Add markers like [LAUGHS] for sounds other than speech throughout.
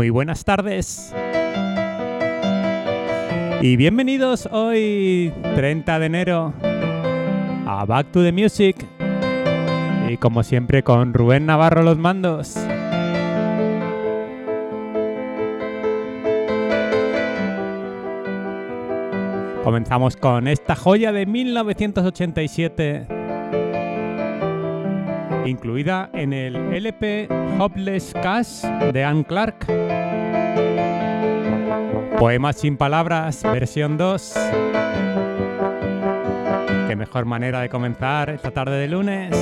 Muy buenas tardes. Y bienvenidos hoy, 30 de enero, a Back to the Music. Y como siempre con Rubén Navarro los mandos. Comenzamos con esta joya de 1987, incluida en el LP Hopeless Cash de Anne Clark. Poemas sin palabras, versión 2. Qué mejor manera de comenzar esta tarde de lunes.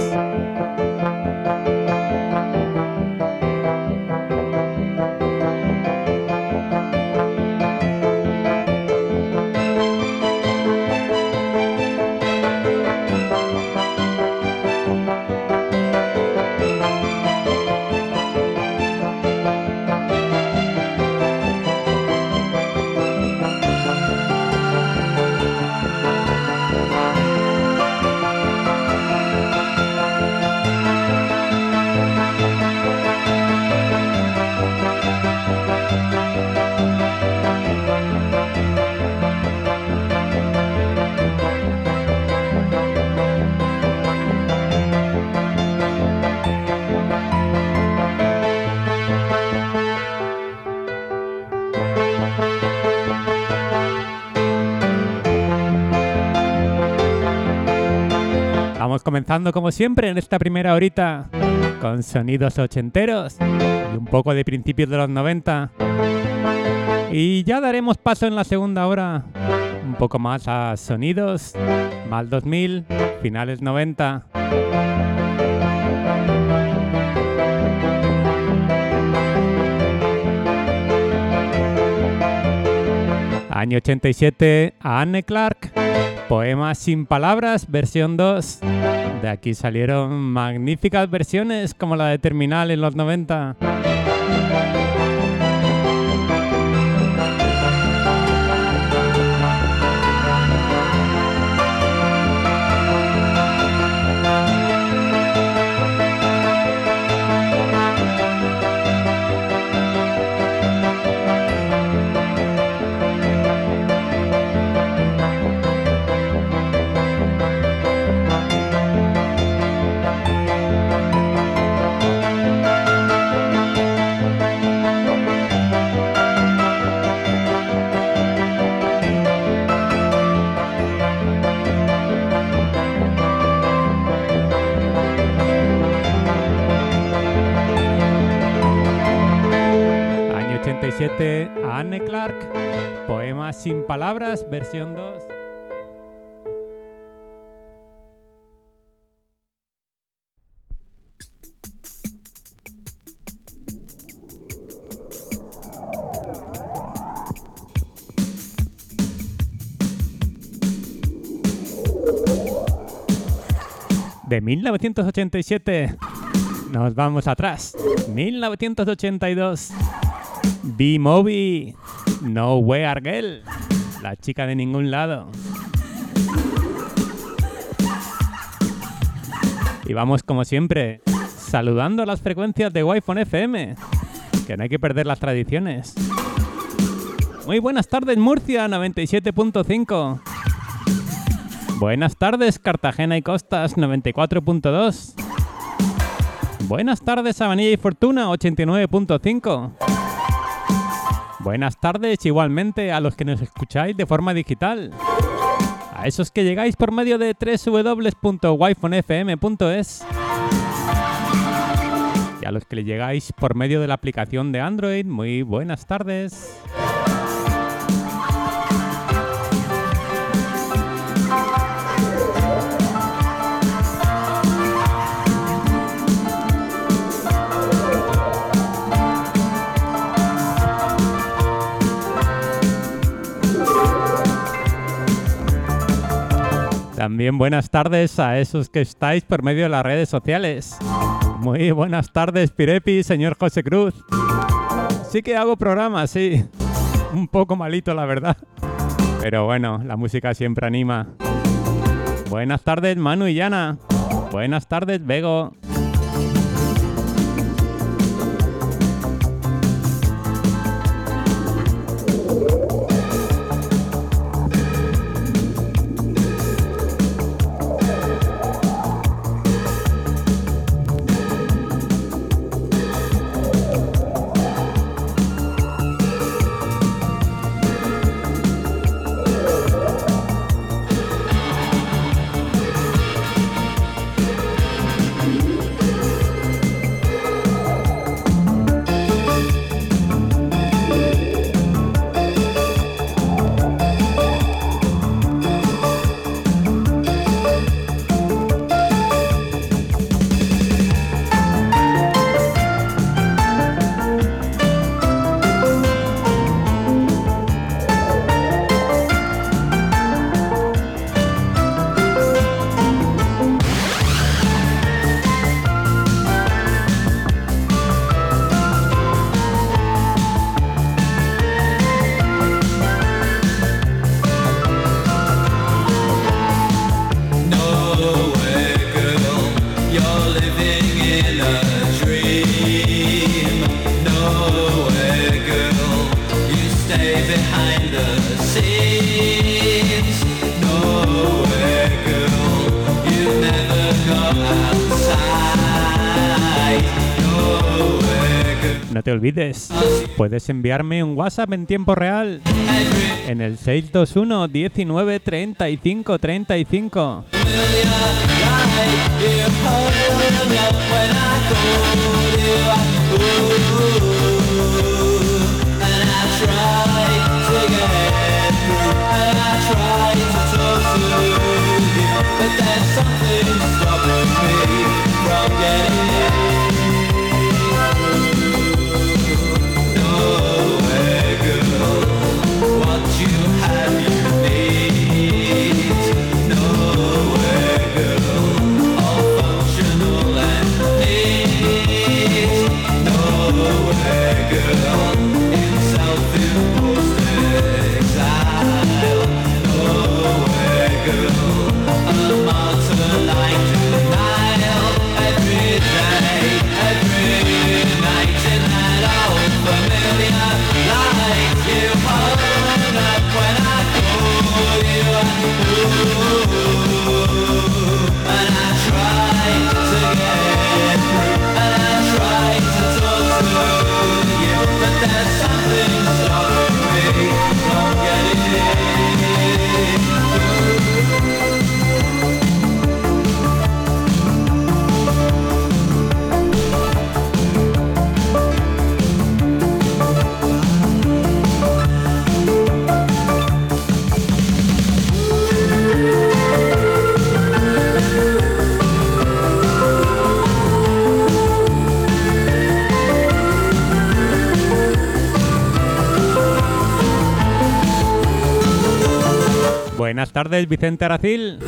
Comenzando como siempre en esta primera horita con sonidos ochenteros y un poco de principios de los 90. Y ya daremos paso en la segunda hora un poco más a sonidos, más 2000, finales 90. Año 87 a Anne Clark, Poemas sin palabras, versión 2. De aquí salieron magníficas versiones como la de Terminal en los 90. Anne Clark, Poemas sin palabras, versión 2. De 1987 nos vamos atrás. 1982. B-Movie. Nowhere Girl. La chica de ningún lado. Y vamos como siempre, saludando las frecuencias de Wi-Fi FM. Que no hay que perder las tradiciones. Muy buenas tardes Murcia 97.5. Buenas tardes Cartagena y Costas 94.2. Buenas tardes Sabanilla y Fortuna 89.5. Buenas tardes igualmente a los que nos escucháis de forma digital. A esos que llegáis por medio de www.wifonfm.es. Y a los que le llegáis por medio de la aplicación de Android, muy buenas tardes. También buenas tardes a esos que estáis por medio de las redes sociales. Muy buenas tardes, Pirepi, señor José Cruz. Sí que hago programas, sí. Un poco malito, la verdad. Pero bueno, la música siempre anima. Buenas tardes, Manu y Yana. Buenas tardes, Bego. Olvides, puedes enviarme un WhatsApp en tiempo real en el 621 19 35 35. Buenas tardes, Vicente Aracil.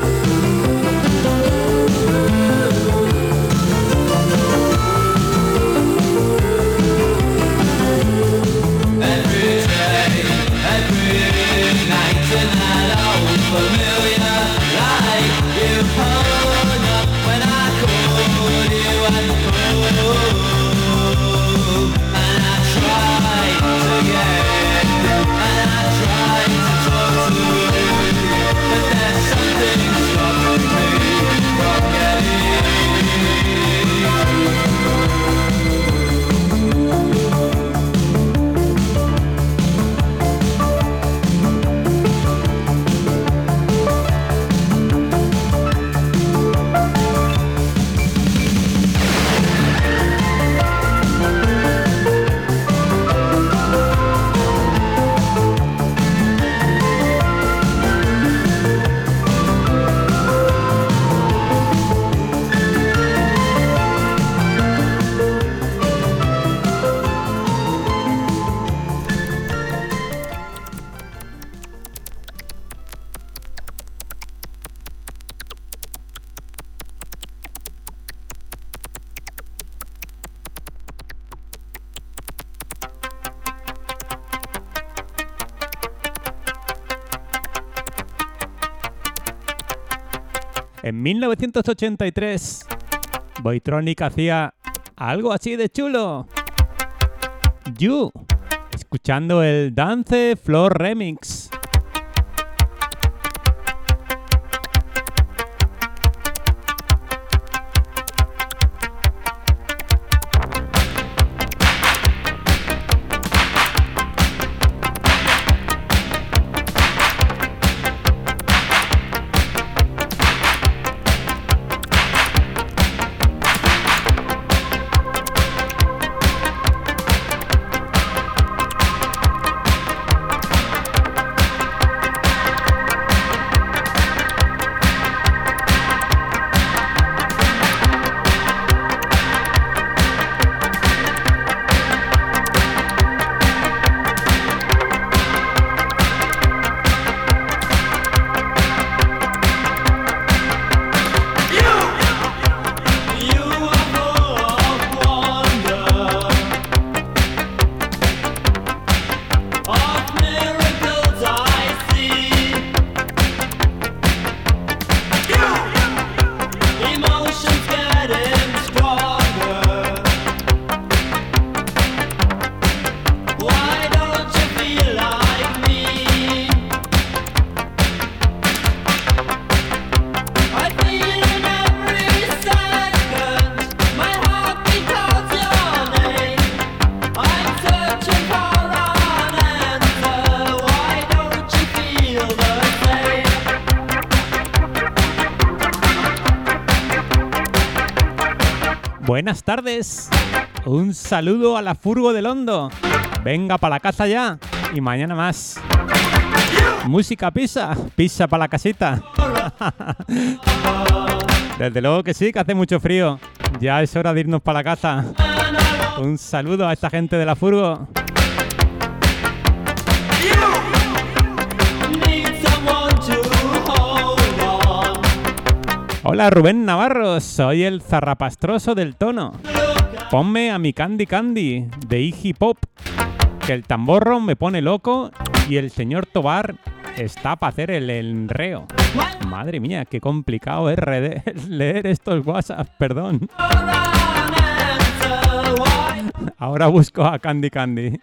1983, Boytronic hacía algo así de chulo. You, escuchando el Dance Floor Remix. Tardes. Un saludo a la Furgo del Hondo. Venga para la casa ya y mañana más. Música pisa, pisa para la casita. [LAUGHS] Desde luego que sí, que hace mucho frío. Ya es hora de irnos para la casa. Un saludo a esta gente de la Furgo. Hola Rubén Navarro, soy el zarrapastroso del tono. Ponme a mi Candy Candy de Iggy Pop, que el tamborro me pone loco y el señor Tobar está para hacer el enreo. Madre mía, qué complicado es [LAUGHS] leer estos WhatsApp, perdón. Ahora busco a Candy Candy.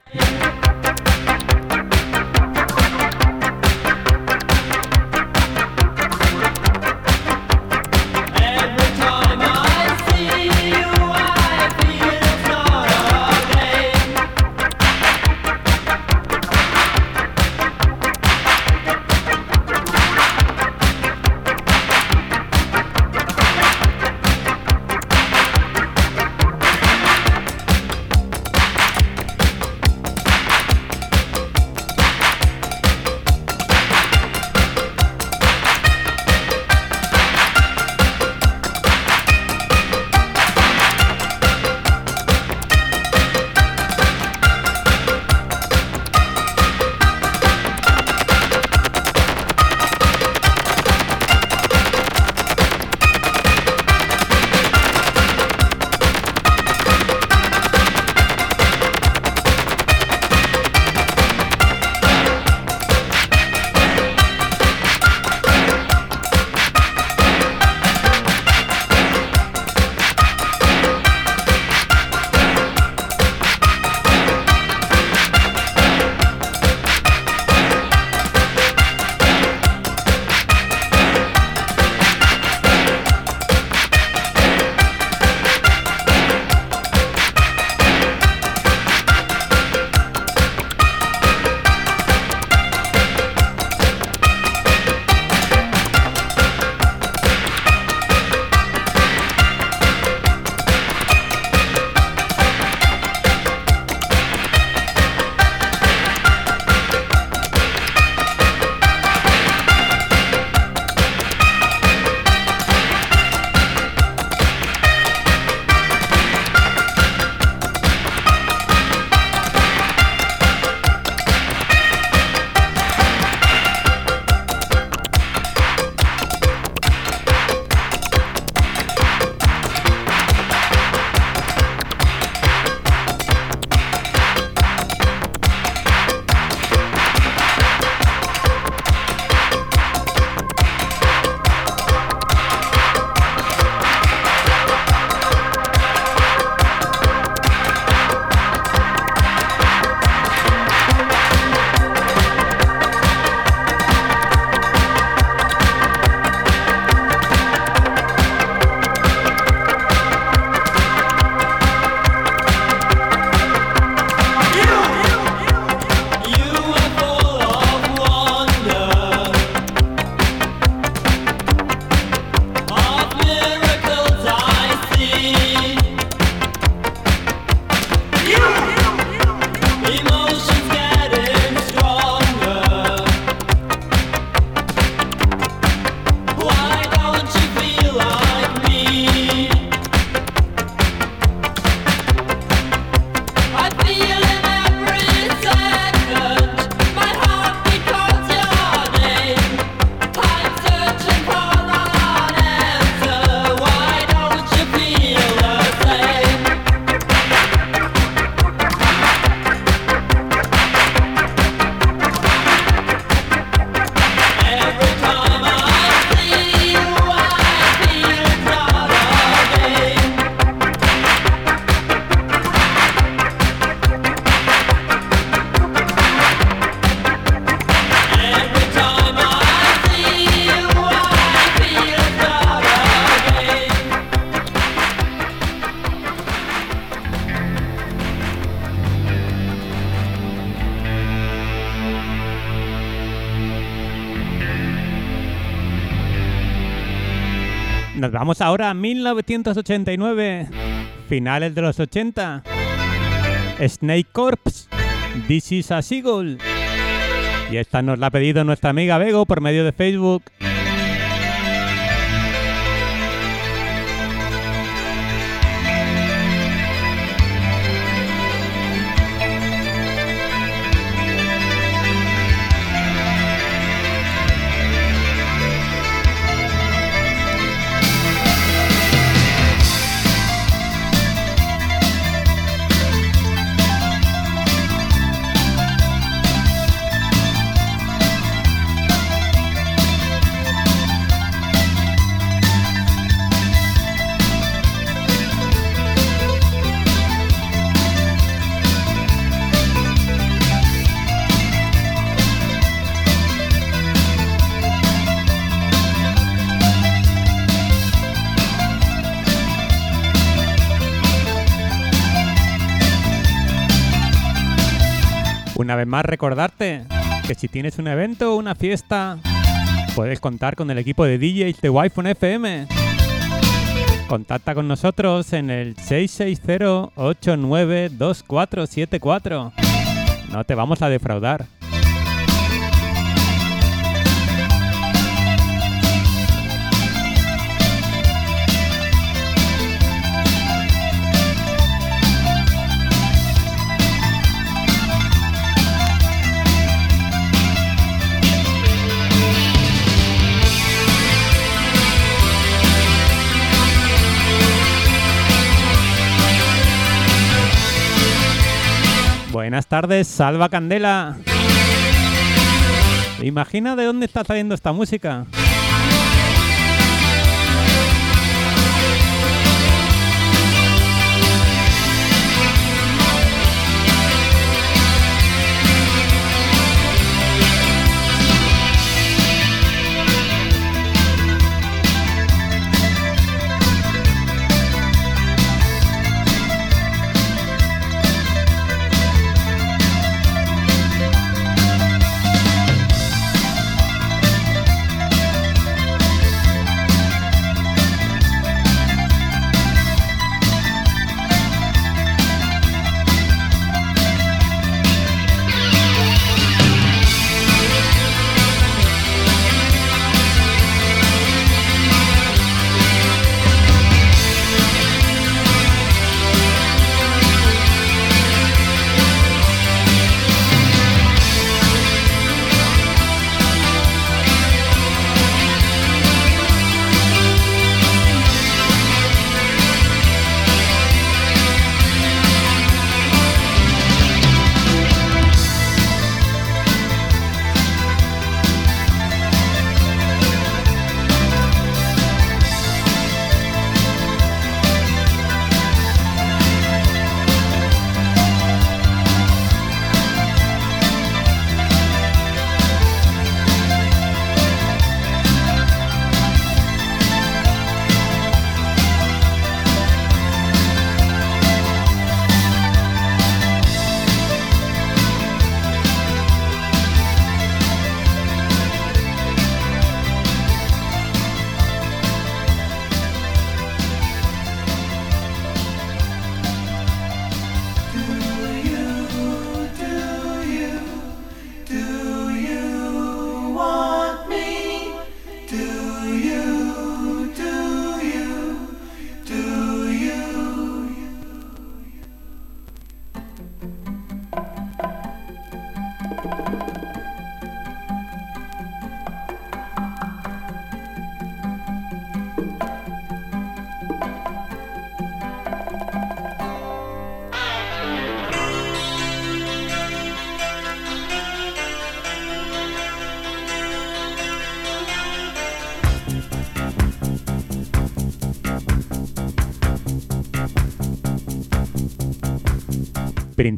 Vamos ahora a 1989. finales de los 80. Snake Corps, This is a Seagull. Y esta nos la ha pedido nuestra amiga Bego por medio de Facebook. Recordarte que si tienes un evento o una fiesta, puedes contar con el equipo de DJs de Wi-Fi FM. Contacta con nosotros en el 660-892474. No te vamos a defraudar. Buenas tardes, Salva Candela. Imagina de dónde está saliendo esta música.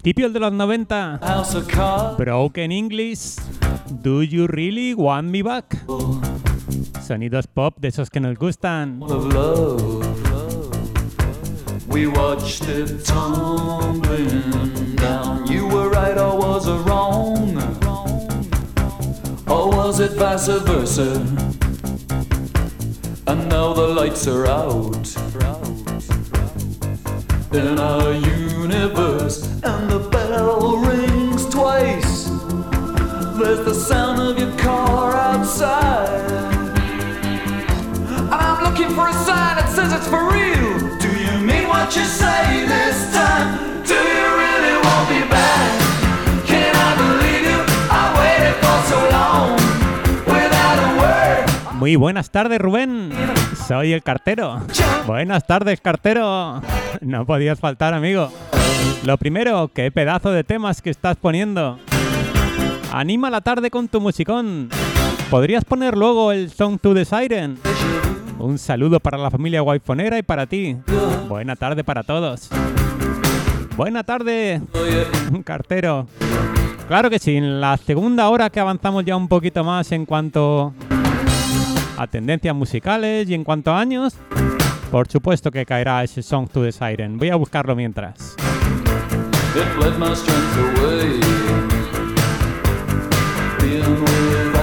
Principios de los 90. Broken English. Do you really want me back? Sonidos pop de esos que nos gustan. We watched it tumbling down. You were right or was wrong? Or was it vice versa? And now the lights are out. in our universe, There's the sound of your car outside, and I'm looking for a sign that says it's for real. Do you mean what you say this time? Do you really want me back? Can I believe you? I waited for so long without a word. Muy buenas tardes, Rubén. Soy el cartero. Buenas tardes, cartero. No podías faltar, amigo. Lo primero, qué pedazo de temas que estás poniendo. Anima la tarde con tu musicón. ¿Podrías poner luego el Song to the Siren? Un saludo para la familia Guayfonera y para ti. Buena tarde para todos. Buena tarde, [LAUGHS] cartero. Claro que sí, en la segunda hora que avanzamos ya un poquito más en cuanto a tendencias musicales y en cuanto a años, por supuesto que caerá ese Song to the Siren. Voy a buscarlo mientras. dealing with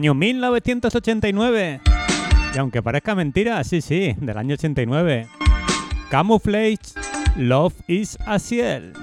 año 1989. Y aunque parezca mentira, sí, sí, del año 89. Camouflage, Love is a Ciel.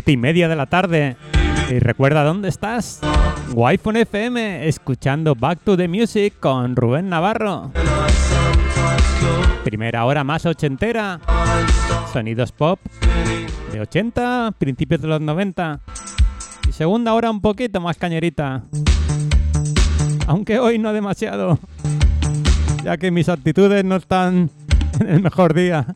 7 y media de la tarde. Y recuerda dónde estás. Wi-Fi FM, escuchando Back to the Music con Rubén Navarro. Primera hora más ochentera. Sonidos pop de 80, principios de los 90. Y segunda hora un poquito más cañerita. Aunque hoy no demasiado. Ya que mis actitudes no están en el mejor día.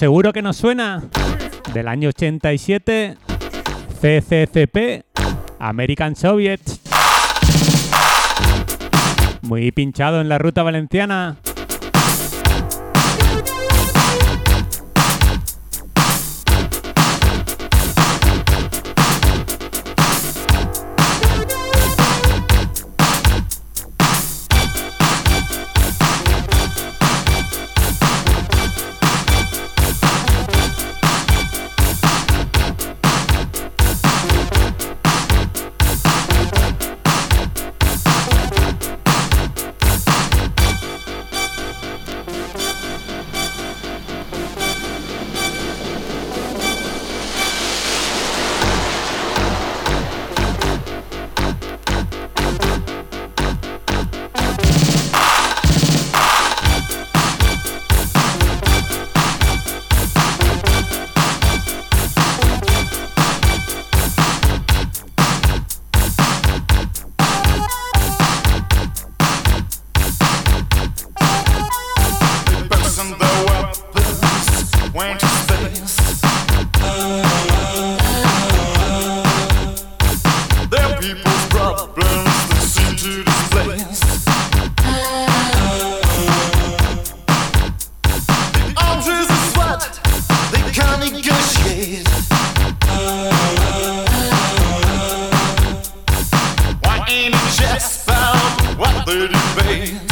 seguro que nos suena. Del año 87, CCCP, American Soviet. Muy pinchado en la ruta valenciana. ain't just about what they debate.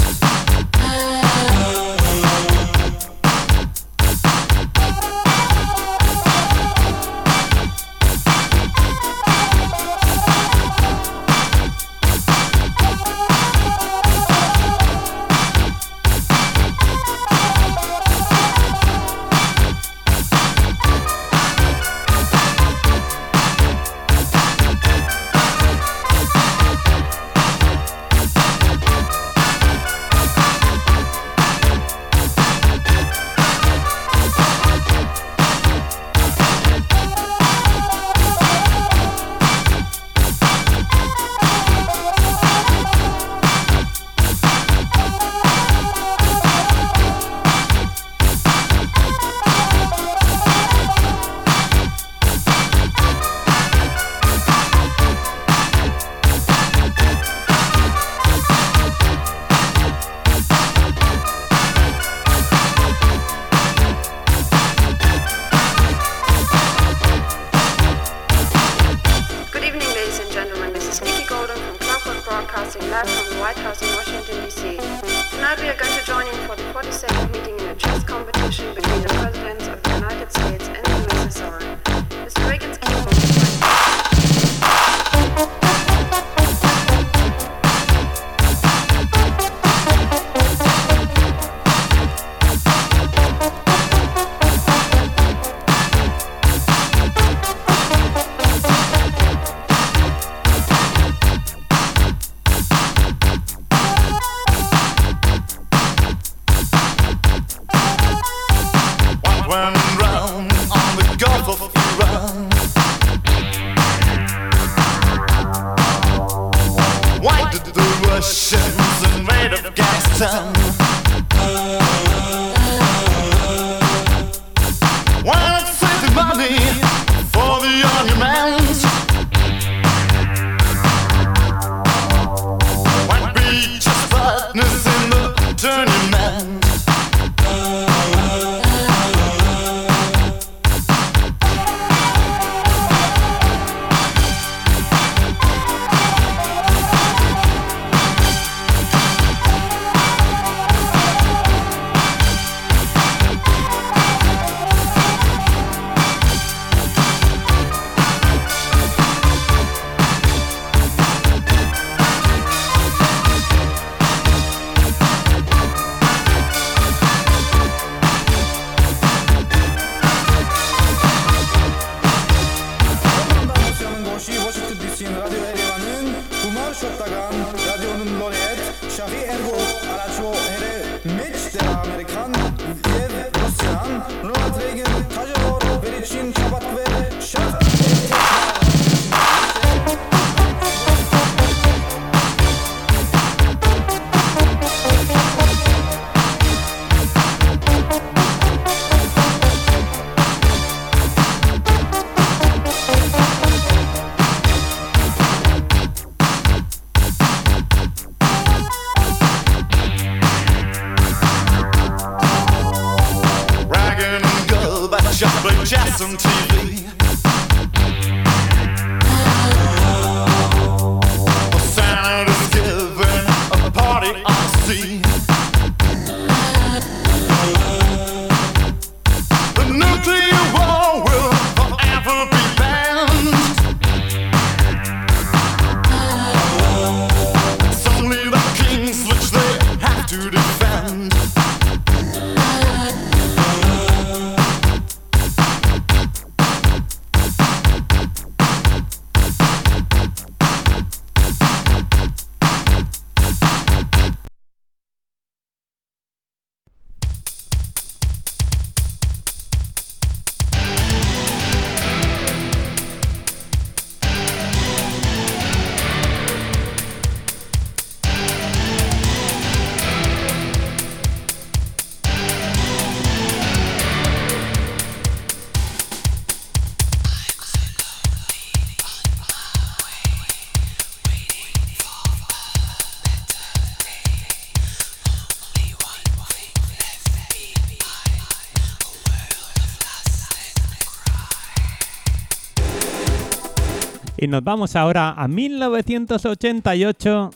Y nos vamos ahora a 1988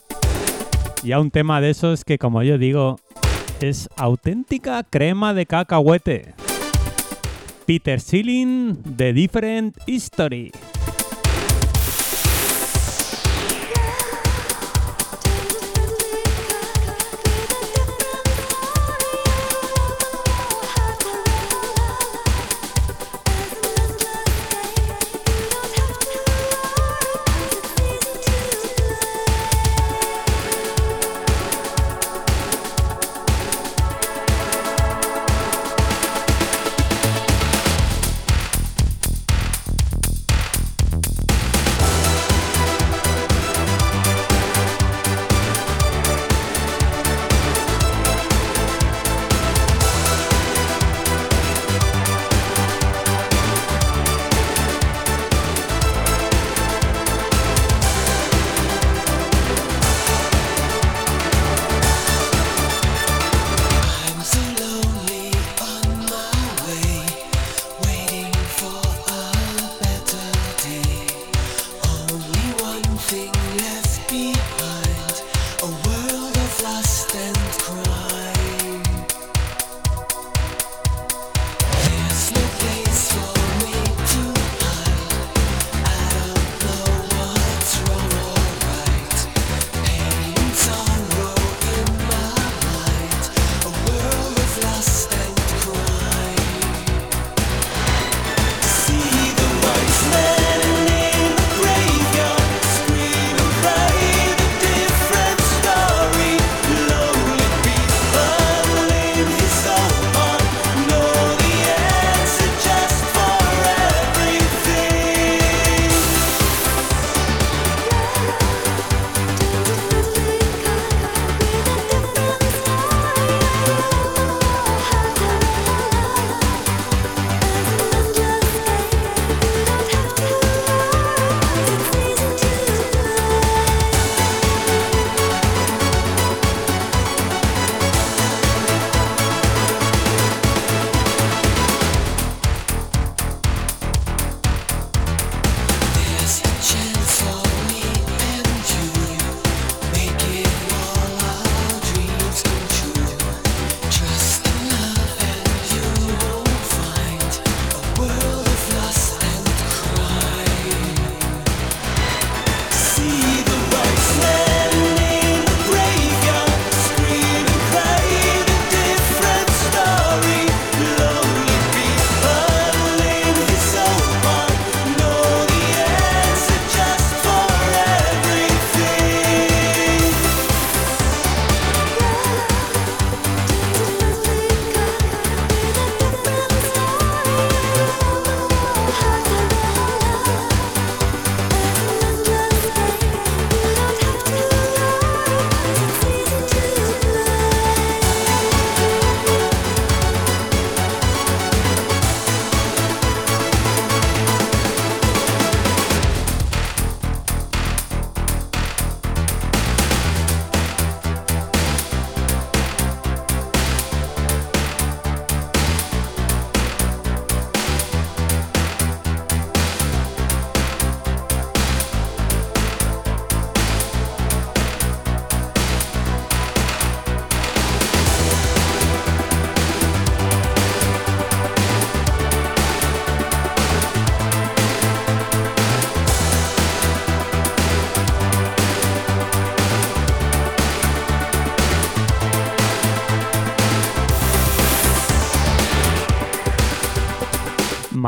y a un tema de esos que, como yo digo, es auténtica crema de cacahuete. Peter Sealing The Different History.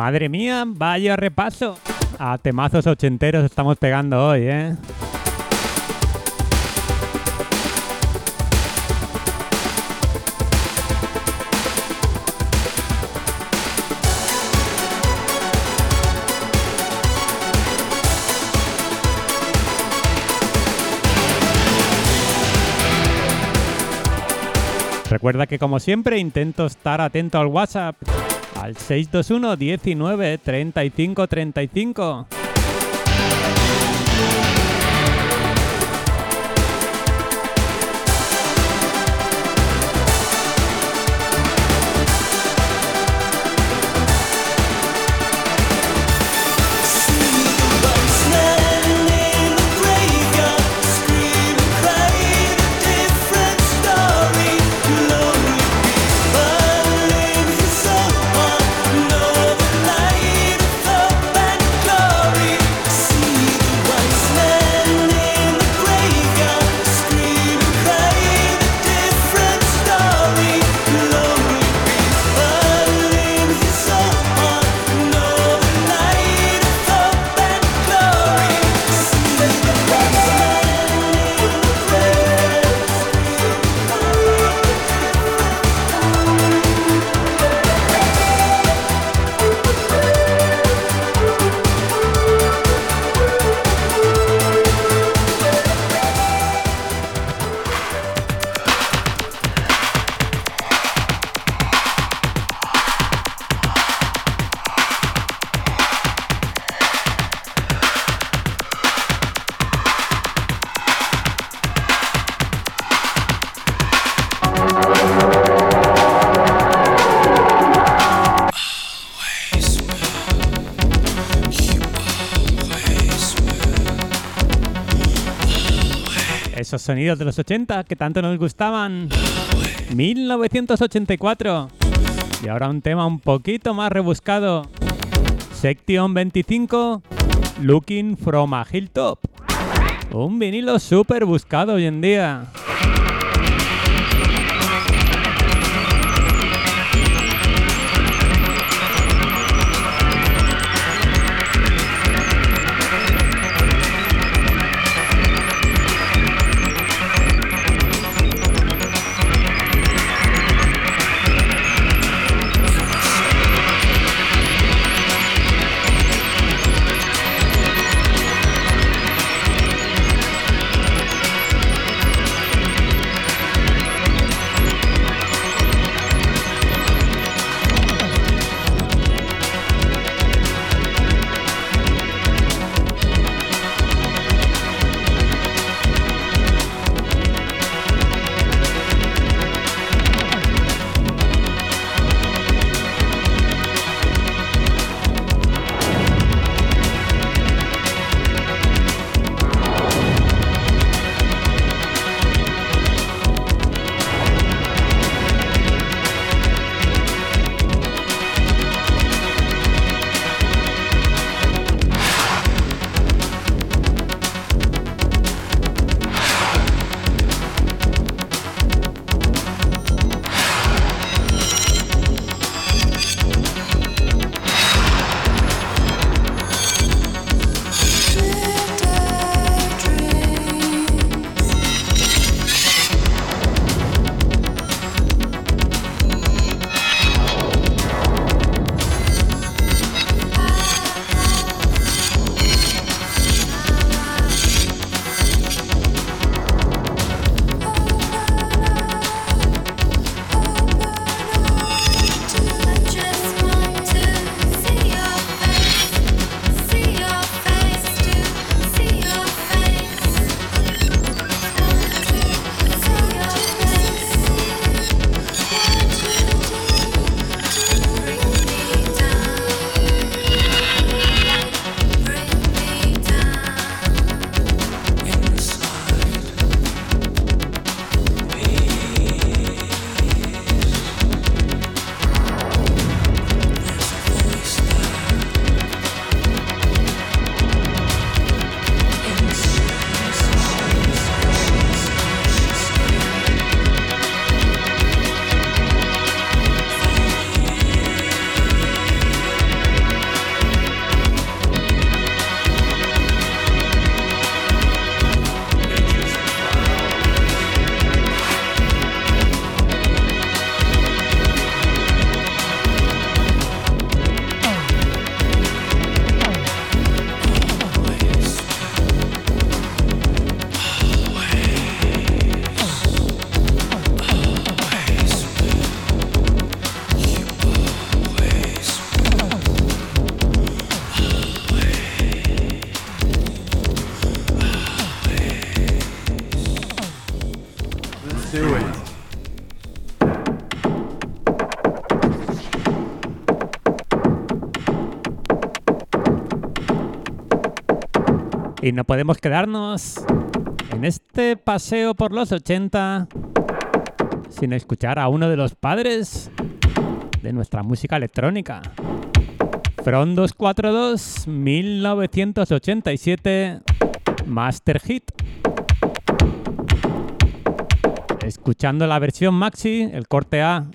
Madre mía, vaya repaso. A temazos ochenteros estamos pegando hoy, ¿eh? Recuerda que como siempre intento estar atento al WhatsApp al 621 19 35 35. Esos sonidos de los 80 que tanto nos gustaban. 1984. Y ahora un tema un poquito más rebuscado. Section 25. Looking from a Hilltop. Un vinilo súper buscado hoy en día. Y no podemos quedarnos en este paseo por los 80 sin escuchar a uno de los padres de nuestra música electrónica. From 242 1987 Master Hit. Escuchando la versión maxi, el corte A.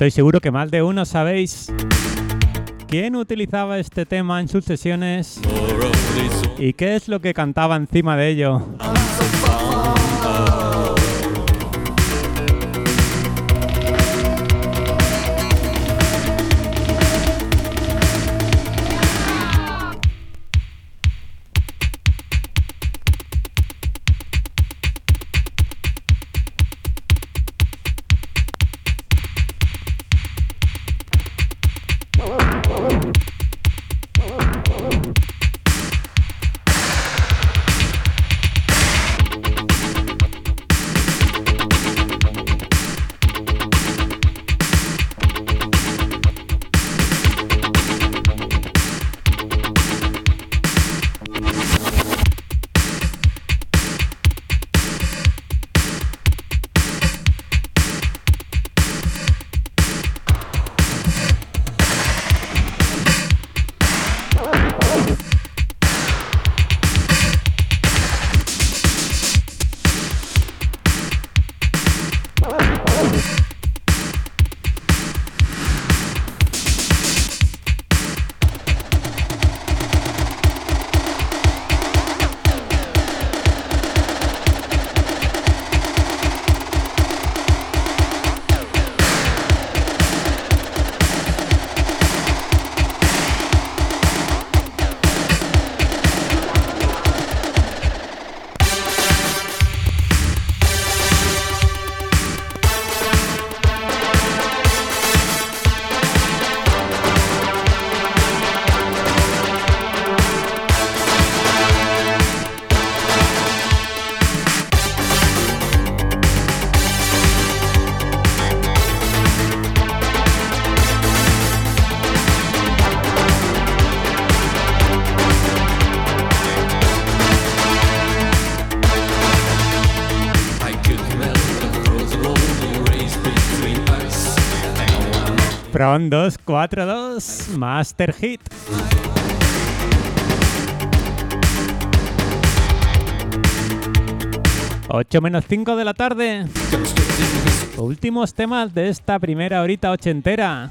Estoy seguro que más de uno sabéis quién utilizaba este tema en sus sesiones y qué es lo que cantaba encima de ello. From 242 Master Hit. Ocho menos 5 de la tarde. Últimos temas de esta primera horita ochentera.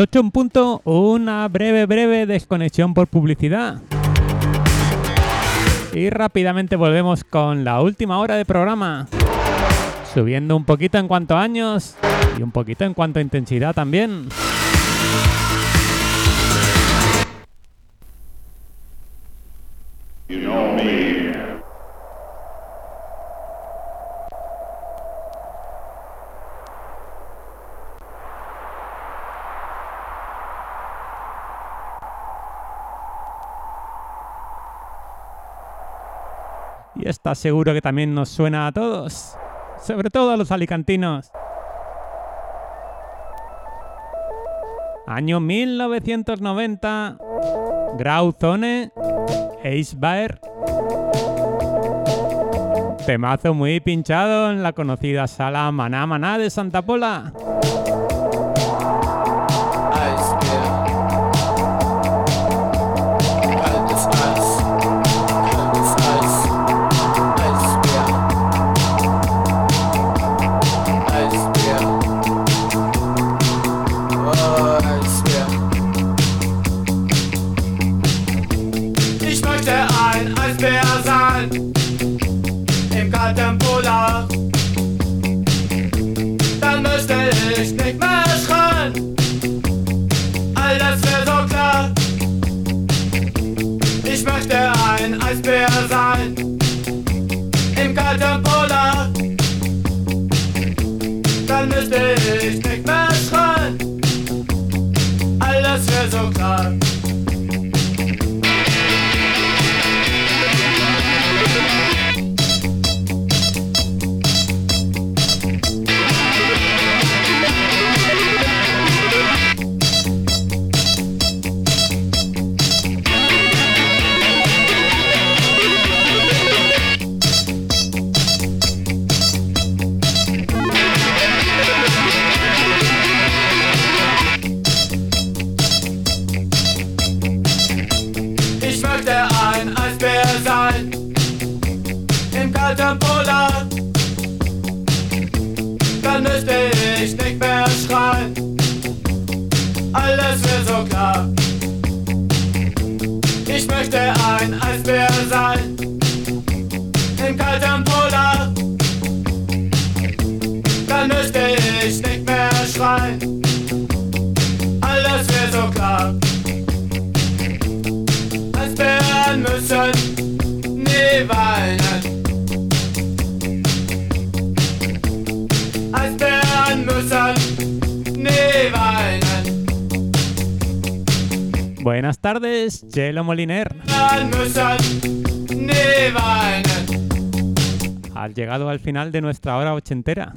8 en punto, una breve, breve desconexión por publicidad. Y rápidamente volvemos con la última hora de programa. Subiendo un poquito en cuanto a años y un poquito en cuanto a intensidad también. Y está seguro que también nos suena a todos. Sobre todo a los alicantinos. Año 1990. Grauzone. Ace. Temazo muy pinchado en la conocida sala Maná Maná de Santa Pola. Chelo Moliner. Has llegado al final de nuestra hora ochentera.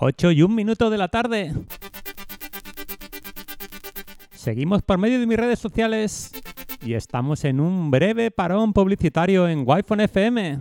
8 y un minuto de la tarde. Seguimos por medio de mis redes sociales y estamos en un breve parón publicitario en Wi-Fi FM.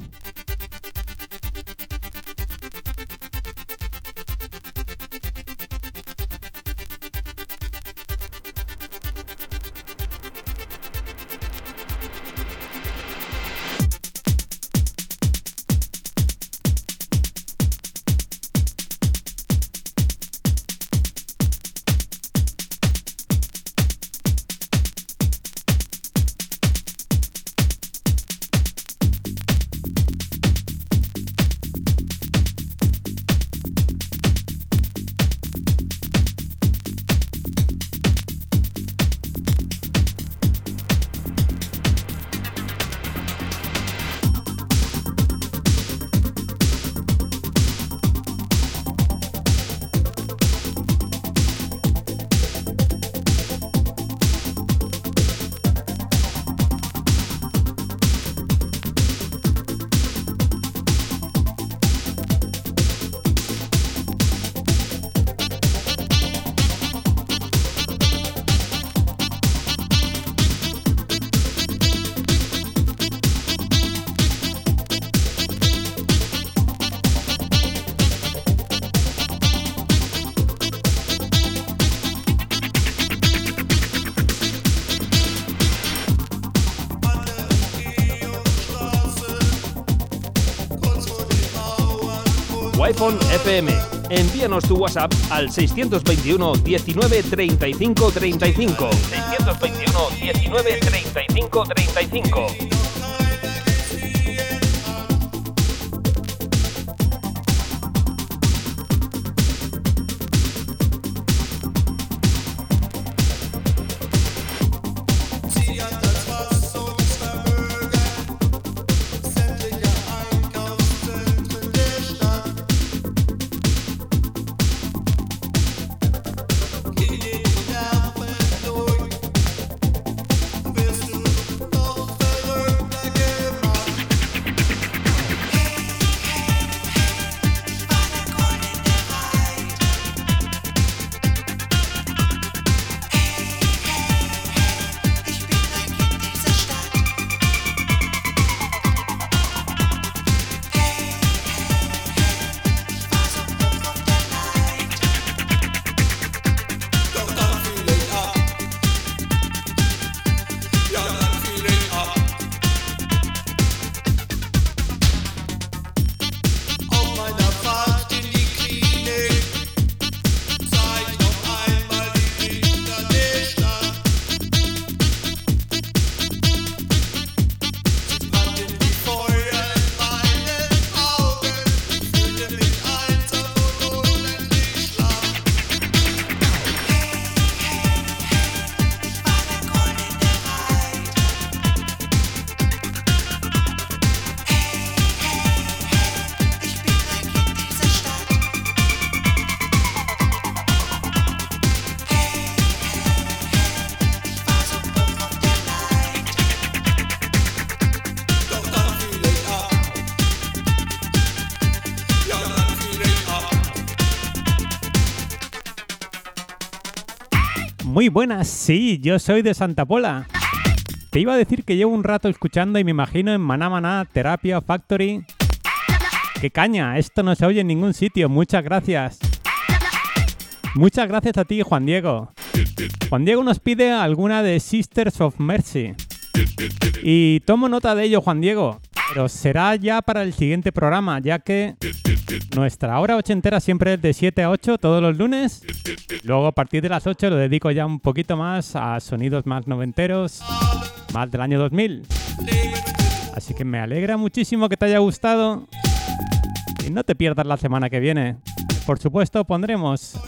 Envíanos tu WhatsApp al 621 19 35 35. 621 19 35 35. Muy buenas, sí, yo soy de Santa Pola. Te iba a decir que llevo un rato escuchando y me imagino en Maná Maná, Terapia, Factory. ¡Qué caña! Esto no se oye en ningún sitio. Muchas gracias. Muchas gracias a ti, Juan Diego. Juan Diego nos pide alguna de Sisters of Mercy. Y tomo nota de ello, Juan Diego. Pero será ya para el siguiente programa, ya que nuestra hora ochentera siempre es de 7 a 8 todos los lunes. Luego a partir de las 8 lo dedico ya un poquito más a sonidos más noventeros, más del año 2000. Así que me alegra muchísimo que te haya gustado. Y no te pierdas la semana que viene. Por supuesto pondremos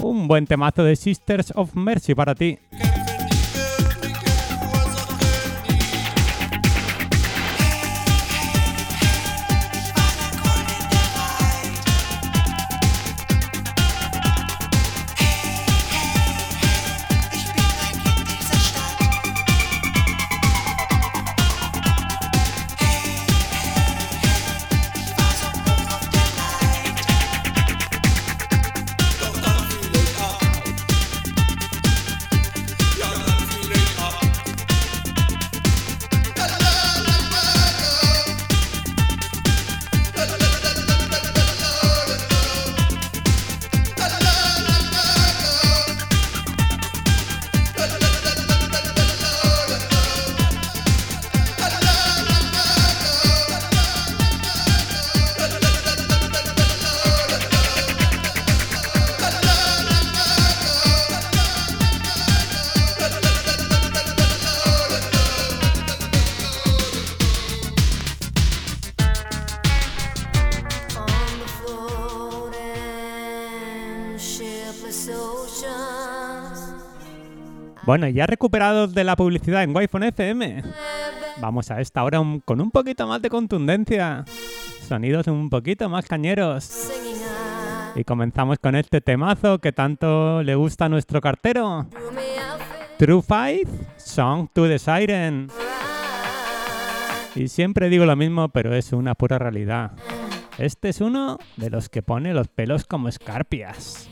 un buen temazo de Sisters of Mercy para ti. Bueno, ya recuperados de la publicidad en Wi-Fi FM, vamos a esta hora con un poquito más de contundencia, sonidos un poquito más cañeros. Y comenzamos con este temazo que tanto le gusta a nuestro cartero. True Fight, Song to the Siren. Y siempre digo lo mismo, pero es una pura realidad. Este es uno de los que pone los pelos como escarpias.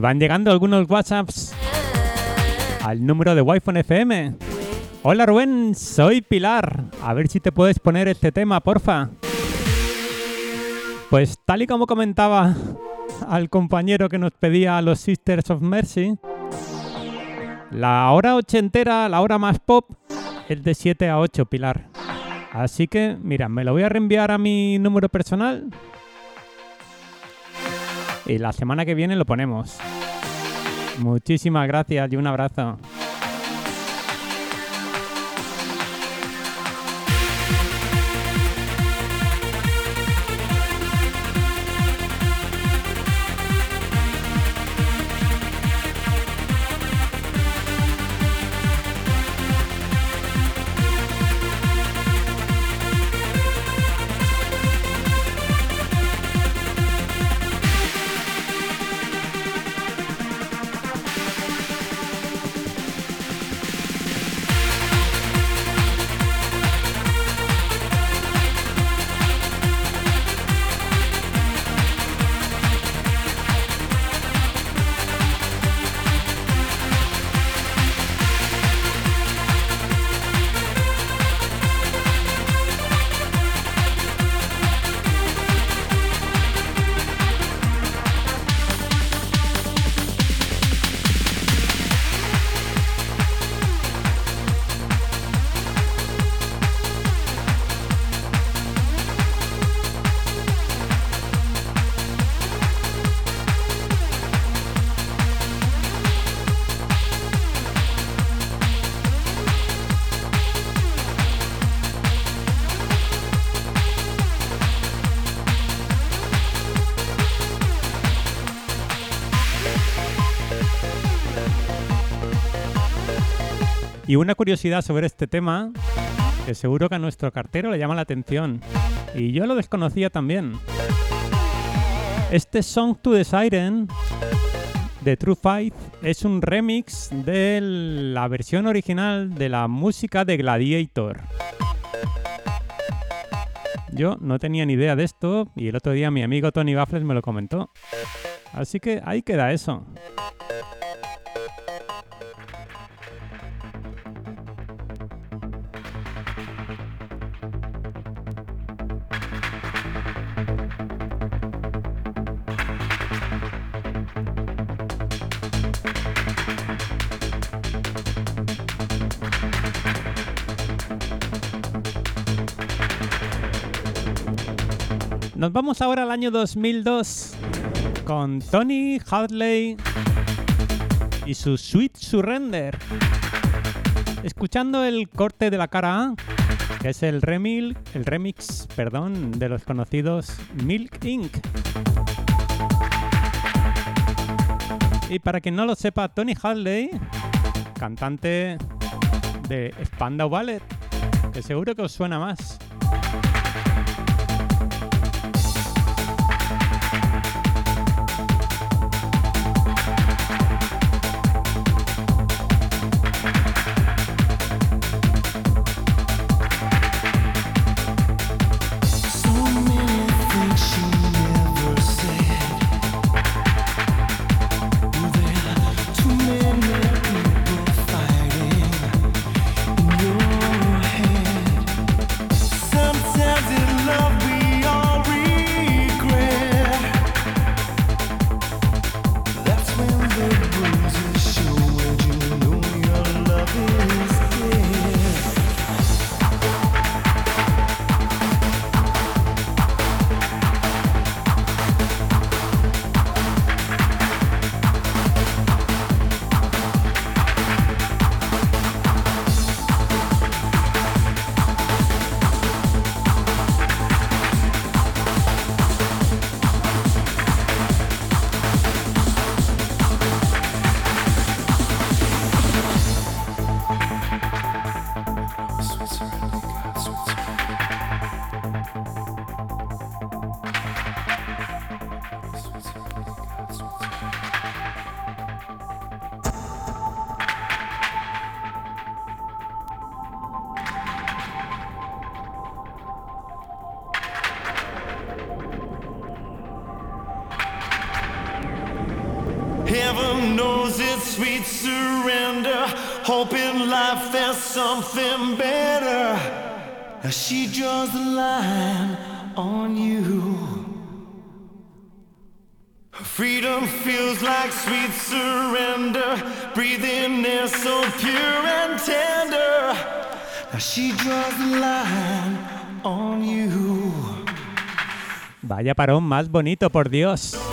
Y van llegando algunos WhatsApps al número de Wi-Fi FM. Hola Rubén, soy Pilar. A ver si te puedes poner este tema, porfa. Pues tal y como comentaba al compañero que nos pedía los Sisters of Mercy. La hora ochentera, la hora más pop, es de 7 a 8, Pilar. Así que, mira, me lo voy a reenviar a mi número personal. Y la semana que viene lo ponemos. Muchísimas gracias y un abrazo. Y una curiosidad sobre este tema, que seguro que a nuestro cartero le llama la atención. Y yo lo desconocía también. Este Song to the Siren de True Fight es un remix de la versión original de la música de Gladiator. Yo no tenía ni idea de esto y el otro día mi amigo Tony Baffles me lo comentó. Así que ahí queda eso. Nos vamos ahora al año 2002 con Tony Hadley y su Sweet Surrender. Escuchando el corte de la cara A, que es el remix, el remix, perdón, de los conocidos Milk Inc. Y para quien no lo sepa, Tony Hadley, cantante de Spandau Ballet, que seguro que os suena más. Something better. As she draws the line on you. Freedom feels like sweet surrender. Breathing air so pure and tender. Now she draws the line on you. Vaya parón más bonito, por Dios.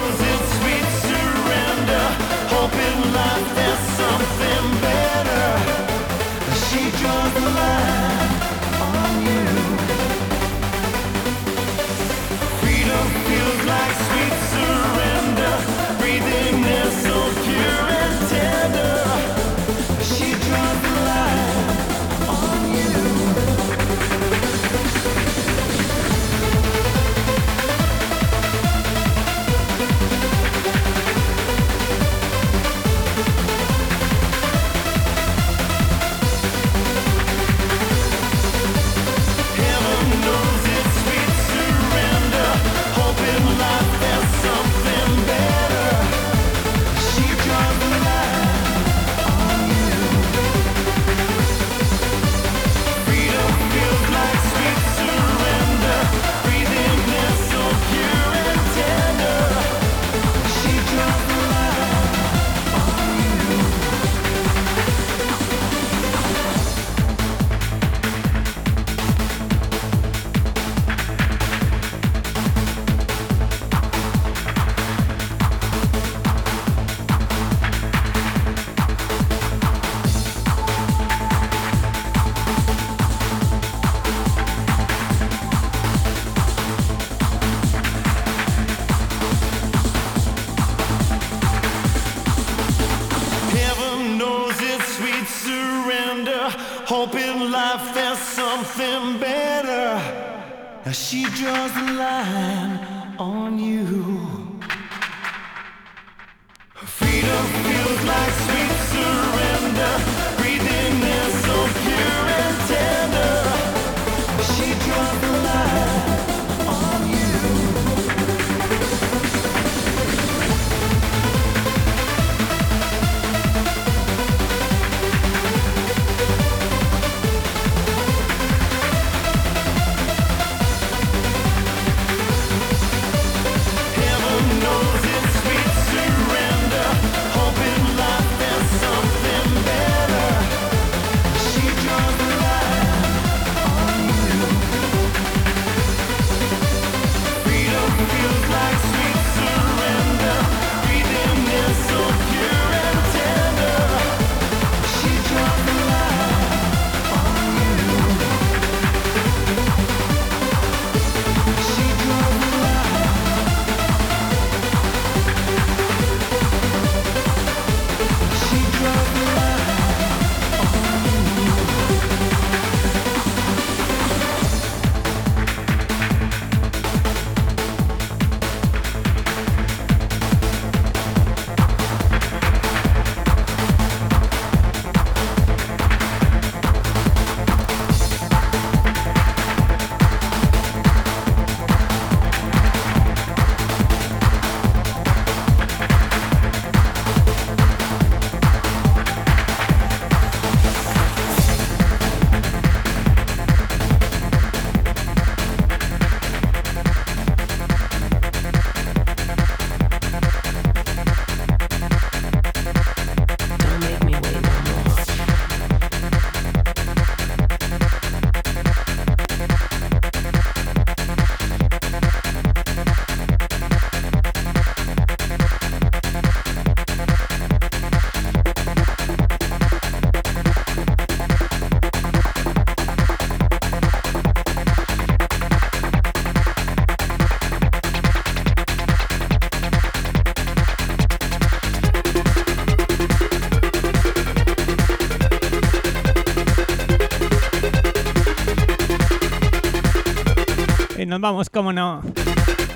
Vamos, como no,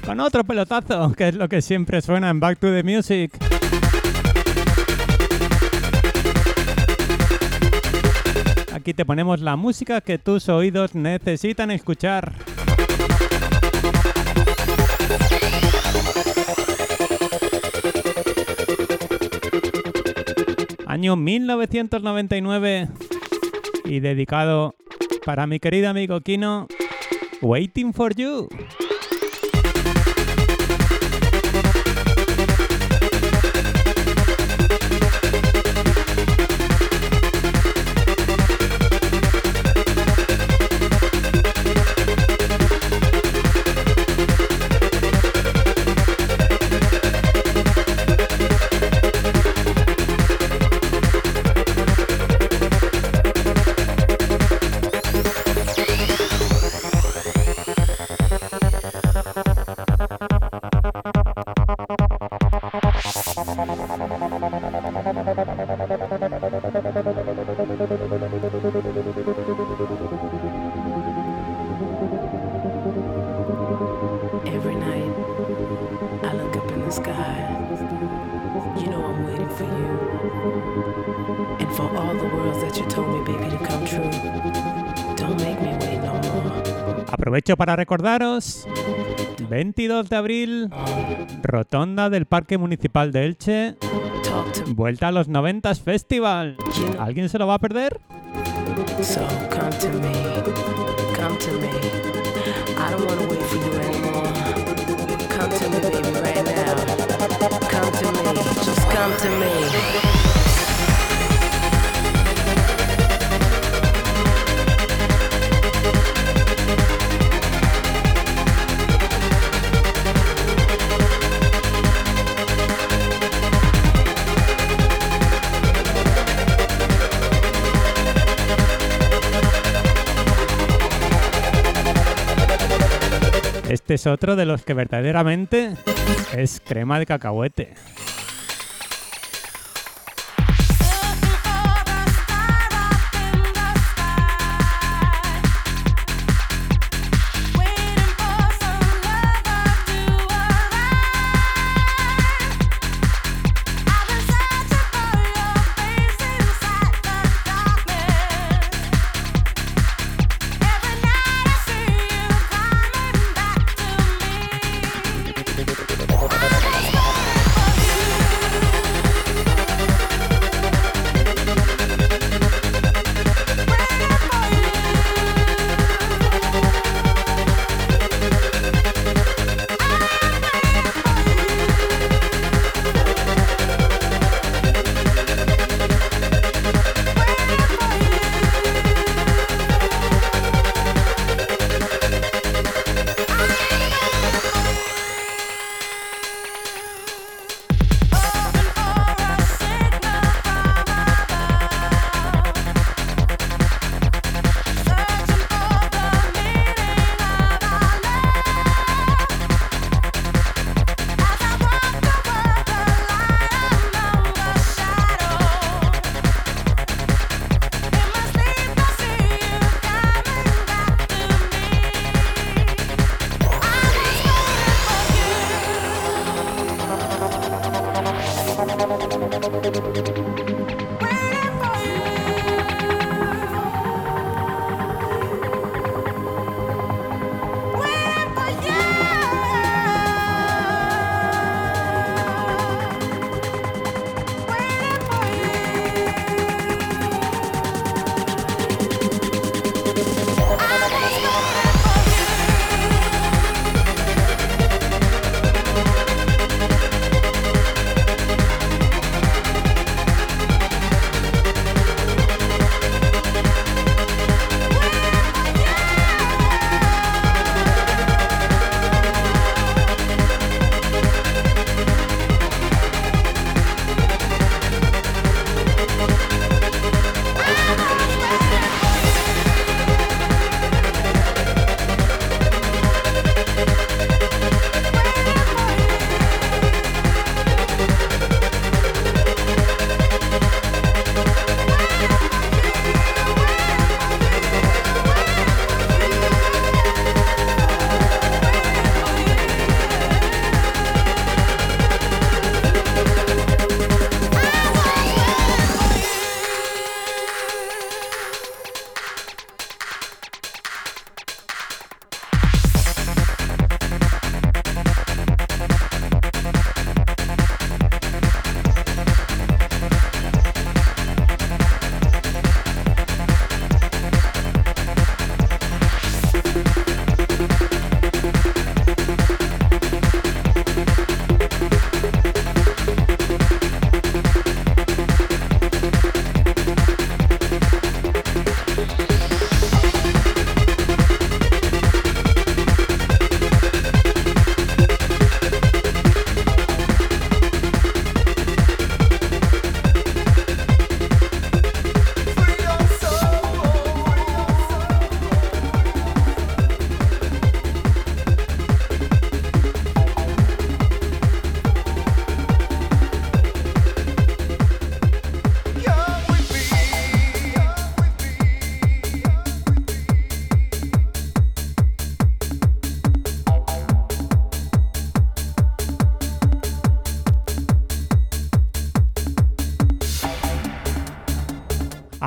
con otro pelotazo, que es lo que siempre suena en Back to the Music. Aquí te ponemos la música que tus oídos necesitan escuchar. Año 1999 y dedicado para mi querido amigo Kino, Waiting for You. Aprovecho para recordaros, 22 de abril, Rotonda del Parque Municipal de Elche, vuelta a los 90s Festival. ¿Alguien se lo va a perder? Este es otro de los que verdaderamente es crema de cacahuete.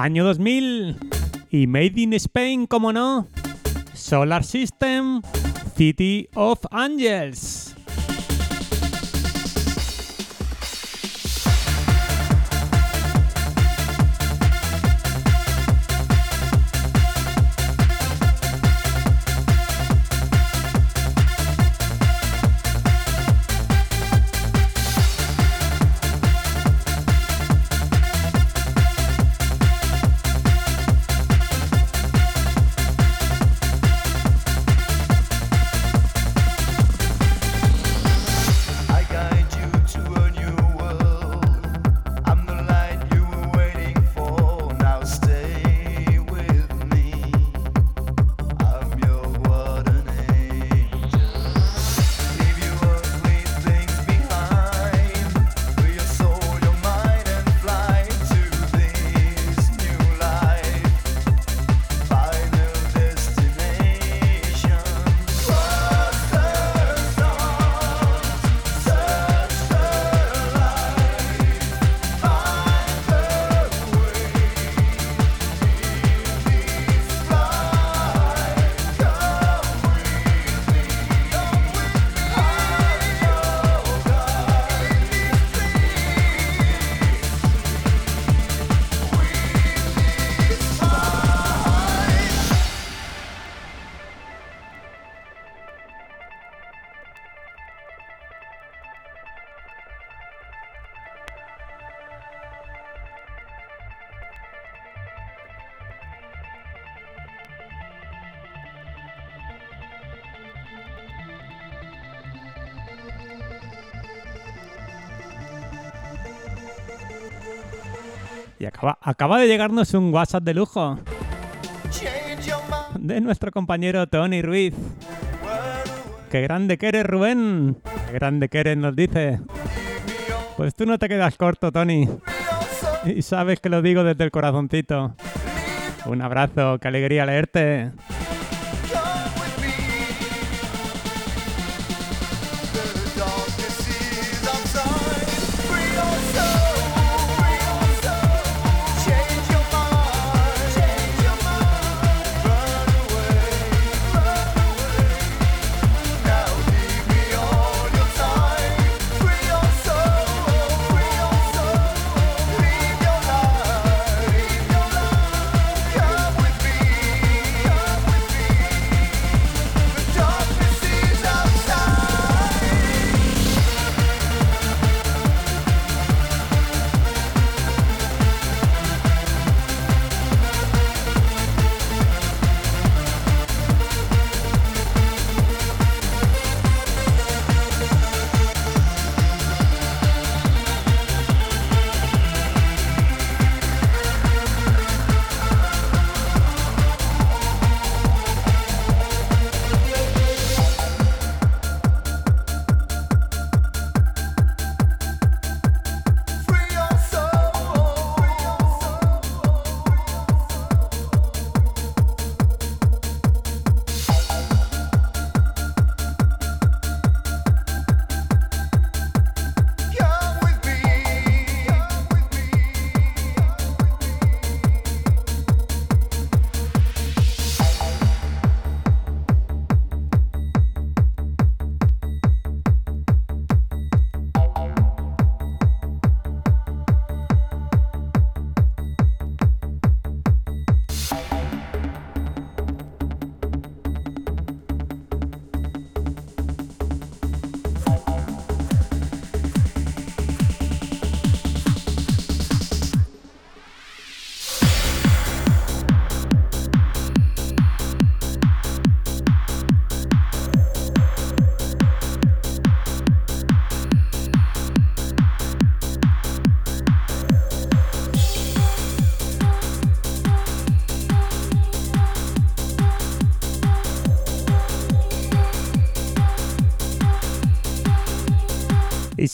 Año 2000 y Made in Spain, como no. Solar System, City of Angels. Acaba, de llegarnos un WhatsApp de lujo de nuestro compañero Tony Ruiz. Qué grande que eres, Rubén. Qué grande que eres, nos dice. Pues tú no te quedas corto, Tony. Y sabes que lo digo desde el corazoncito. Un abrazo, qué alegría leerte.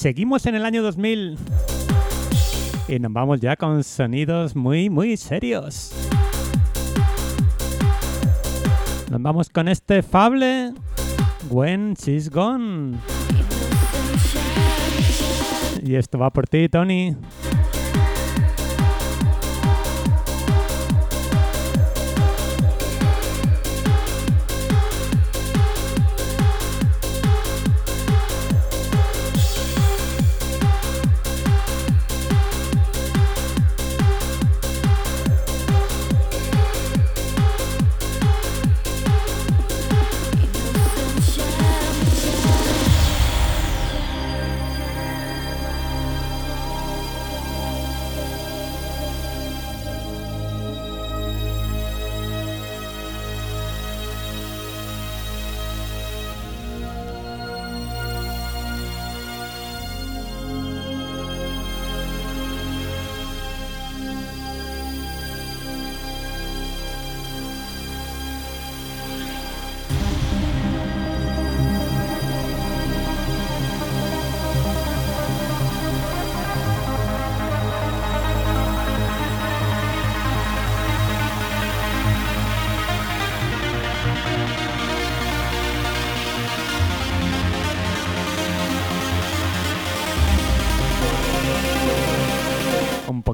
Seguimos en el año 2000. Y nos vamos ya con sonidos muy, muy serios. Nos vamos con este Fable. When She's Gone. Y esto va por ti, Tony.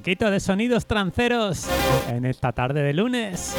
Poquito de sonidos tranceros en esta tarde de lunes.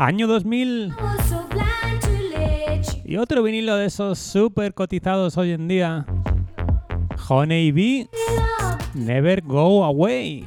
Año 2000 I was so blind to let you y otro vinilo de esos súper cotizados hoy en día. Honey Bee. Never Go Away.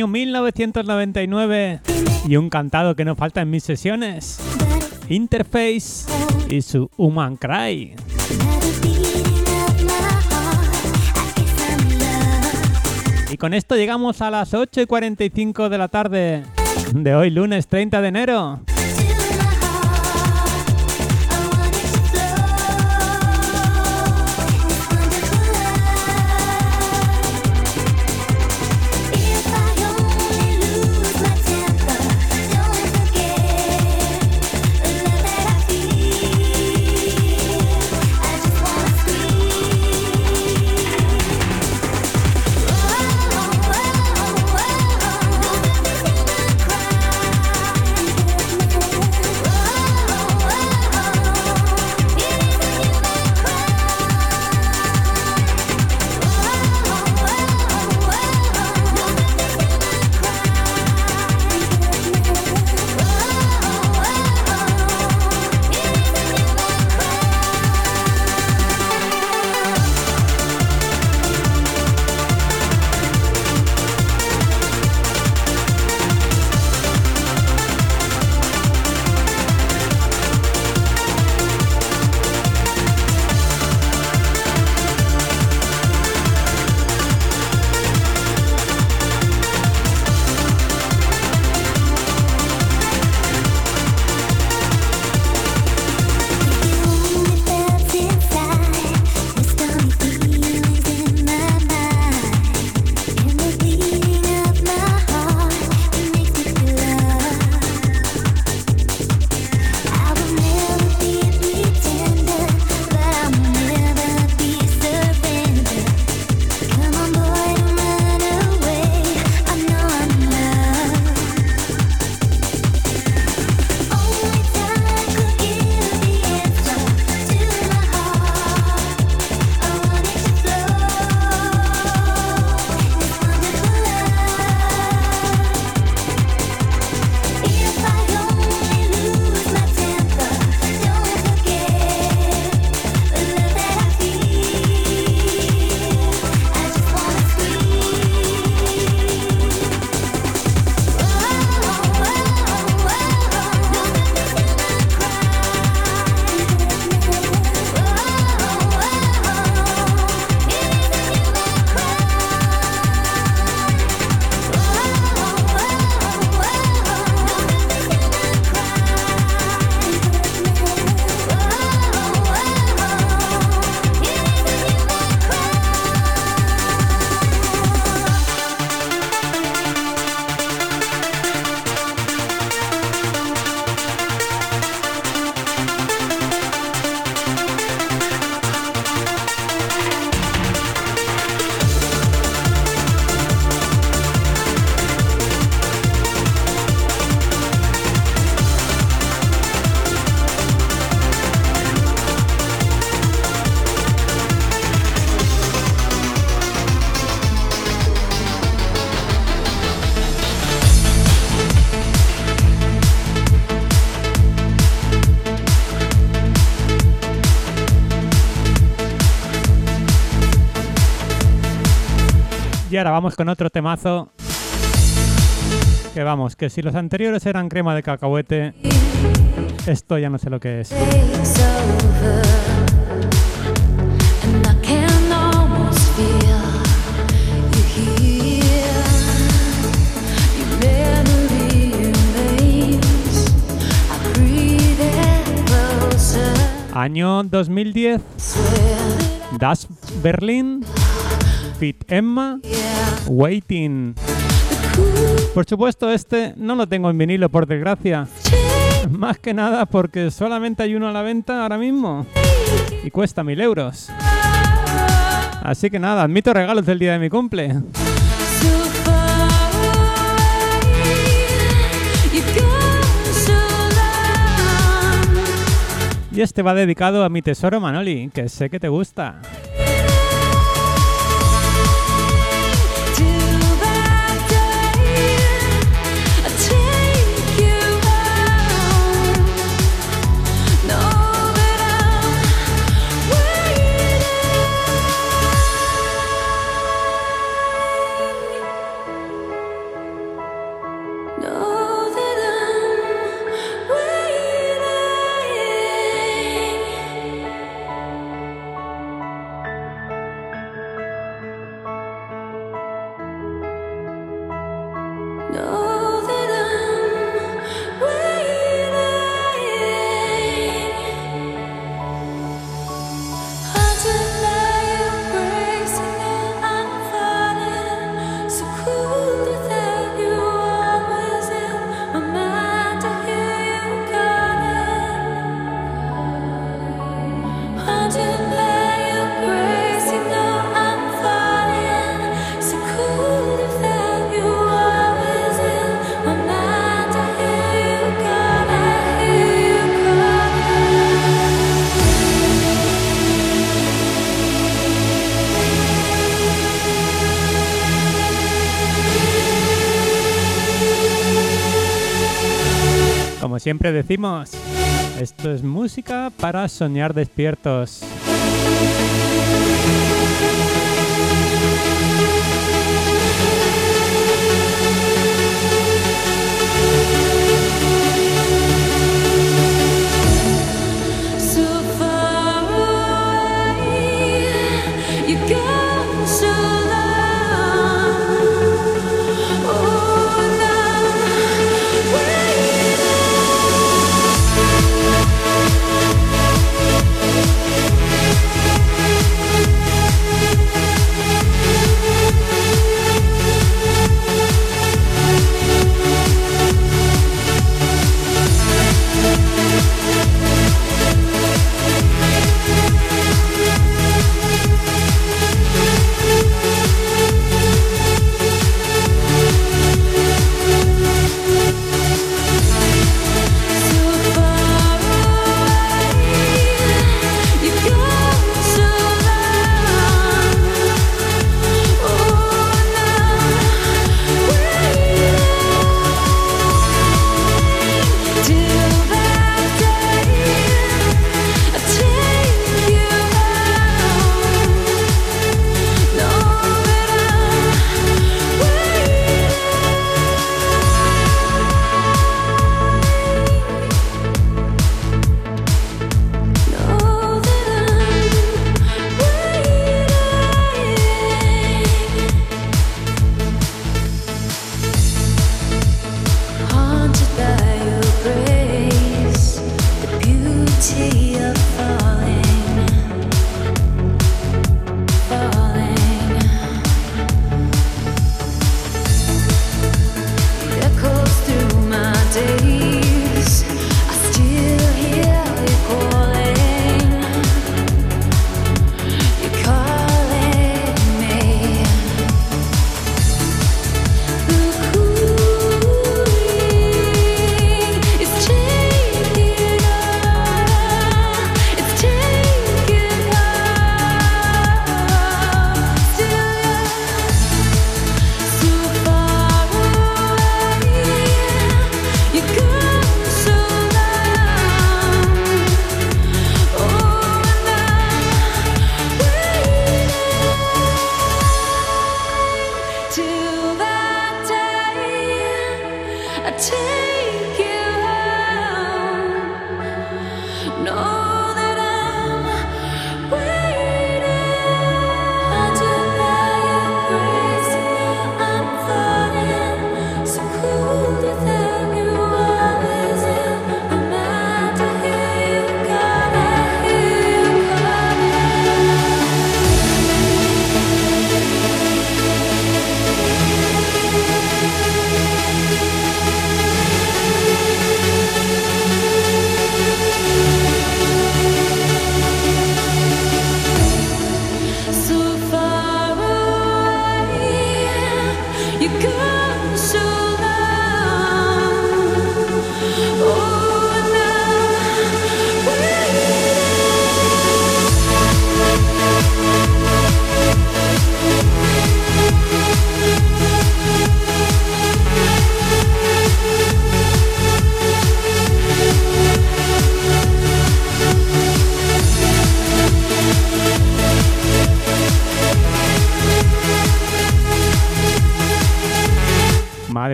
Año 1999 y un cantado que no falta en mis sesiones. Interface y su Human Cry. Y con esto llegamos a las 8 y 45 de la tarde de hoy, lunes 30 de enero. Ahora vamos con otro temazo. Que vamos, que si los anteriores eran crema de cacahuete, esto ya no sé lo que es. Año 2010, Das Berlin, Fit Emma, Waiting. Por supuesto, este no lo tengo en vinilo, por desgracia. Más que nada porque solamente hay uno a la venta ahora mismo. Y cuesta mil euros. Así que nada, admito regalos del día de mi cumple. Y este va dedicado a mi tesoro Manoli, que sé que te gusta. Decimos, esto es música para soñar despiertos.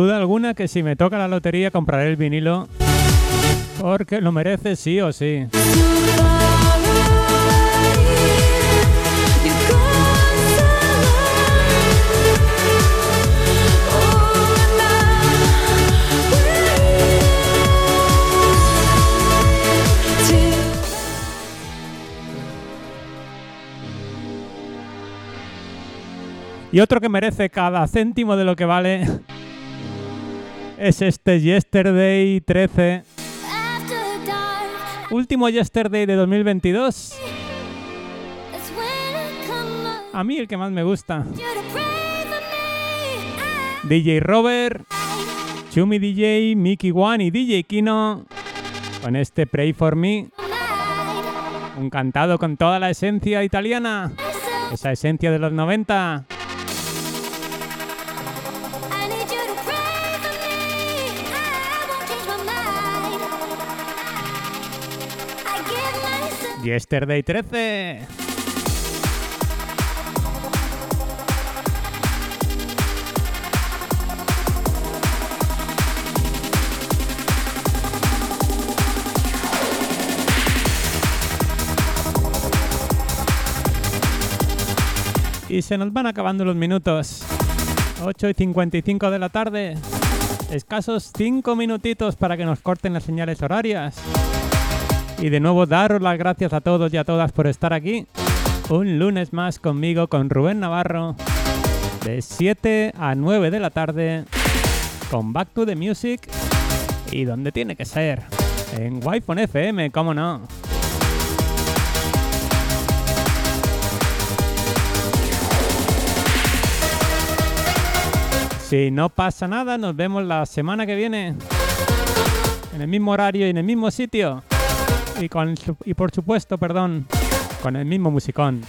Duda alguna que si me toca la lotería compraré el vinilo porque lo merece sí o sí. Y otro que merece cada céntimo de lo que vale es este Yesterday 13. Último Yesterday de 2022. A mí el que más me gusta. DJ Robert, Chumi DJ, Mickey One y DJ Kino con este Pray for Me. Un cantado con toda la esencia italiana. Esa esencia de los 90. Yesterday 13. Y se nos van acabando los minutos. 8 y 55 de la tarde. Escasos 5 minutitos para que nos corten las señales horarias. Y de nuevo daros las gracias a todos y a todas por estar aquí. Un lunes más conmigo, con Rubén Navarro. De 7 a 9 de la tarde. Con Back to the Music. Y donde tiene que ser. En Wi-Fi FM, cómo no. Si no pasa nada, nos vemos la semana que viene. En el mismo horario y en el mismo sitio. Y, con, y por supuesto, perdón, con el mismo musicón.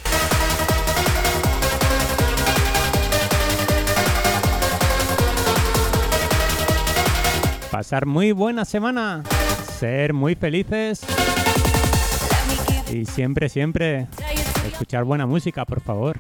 Pasar muy buena semana. Ser muy felices. Y siempre, siempre escuchar buena música, por favor.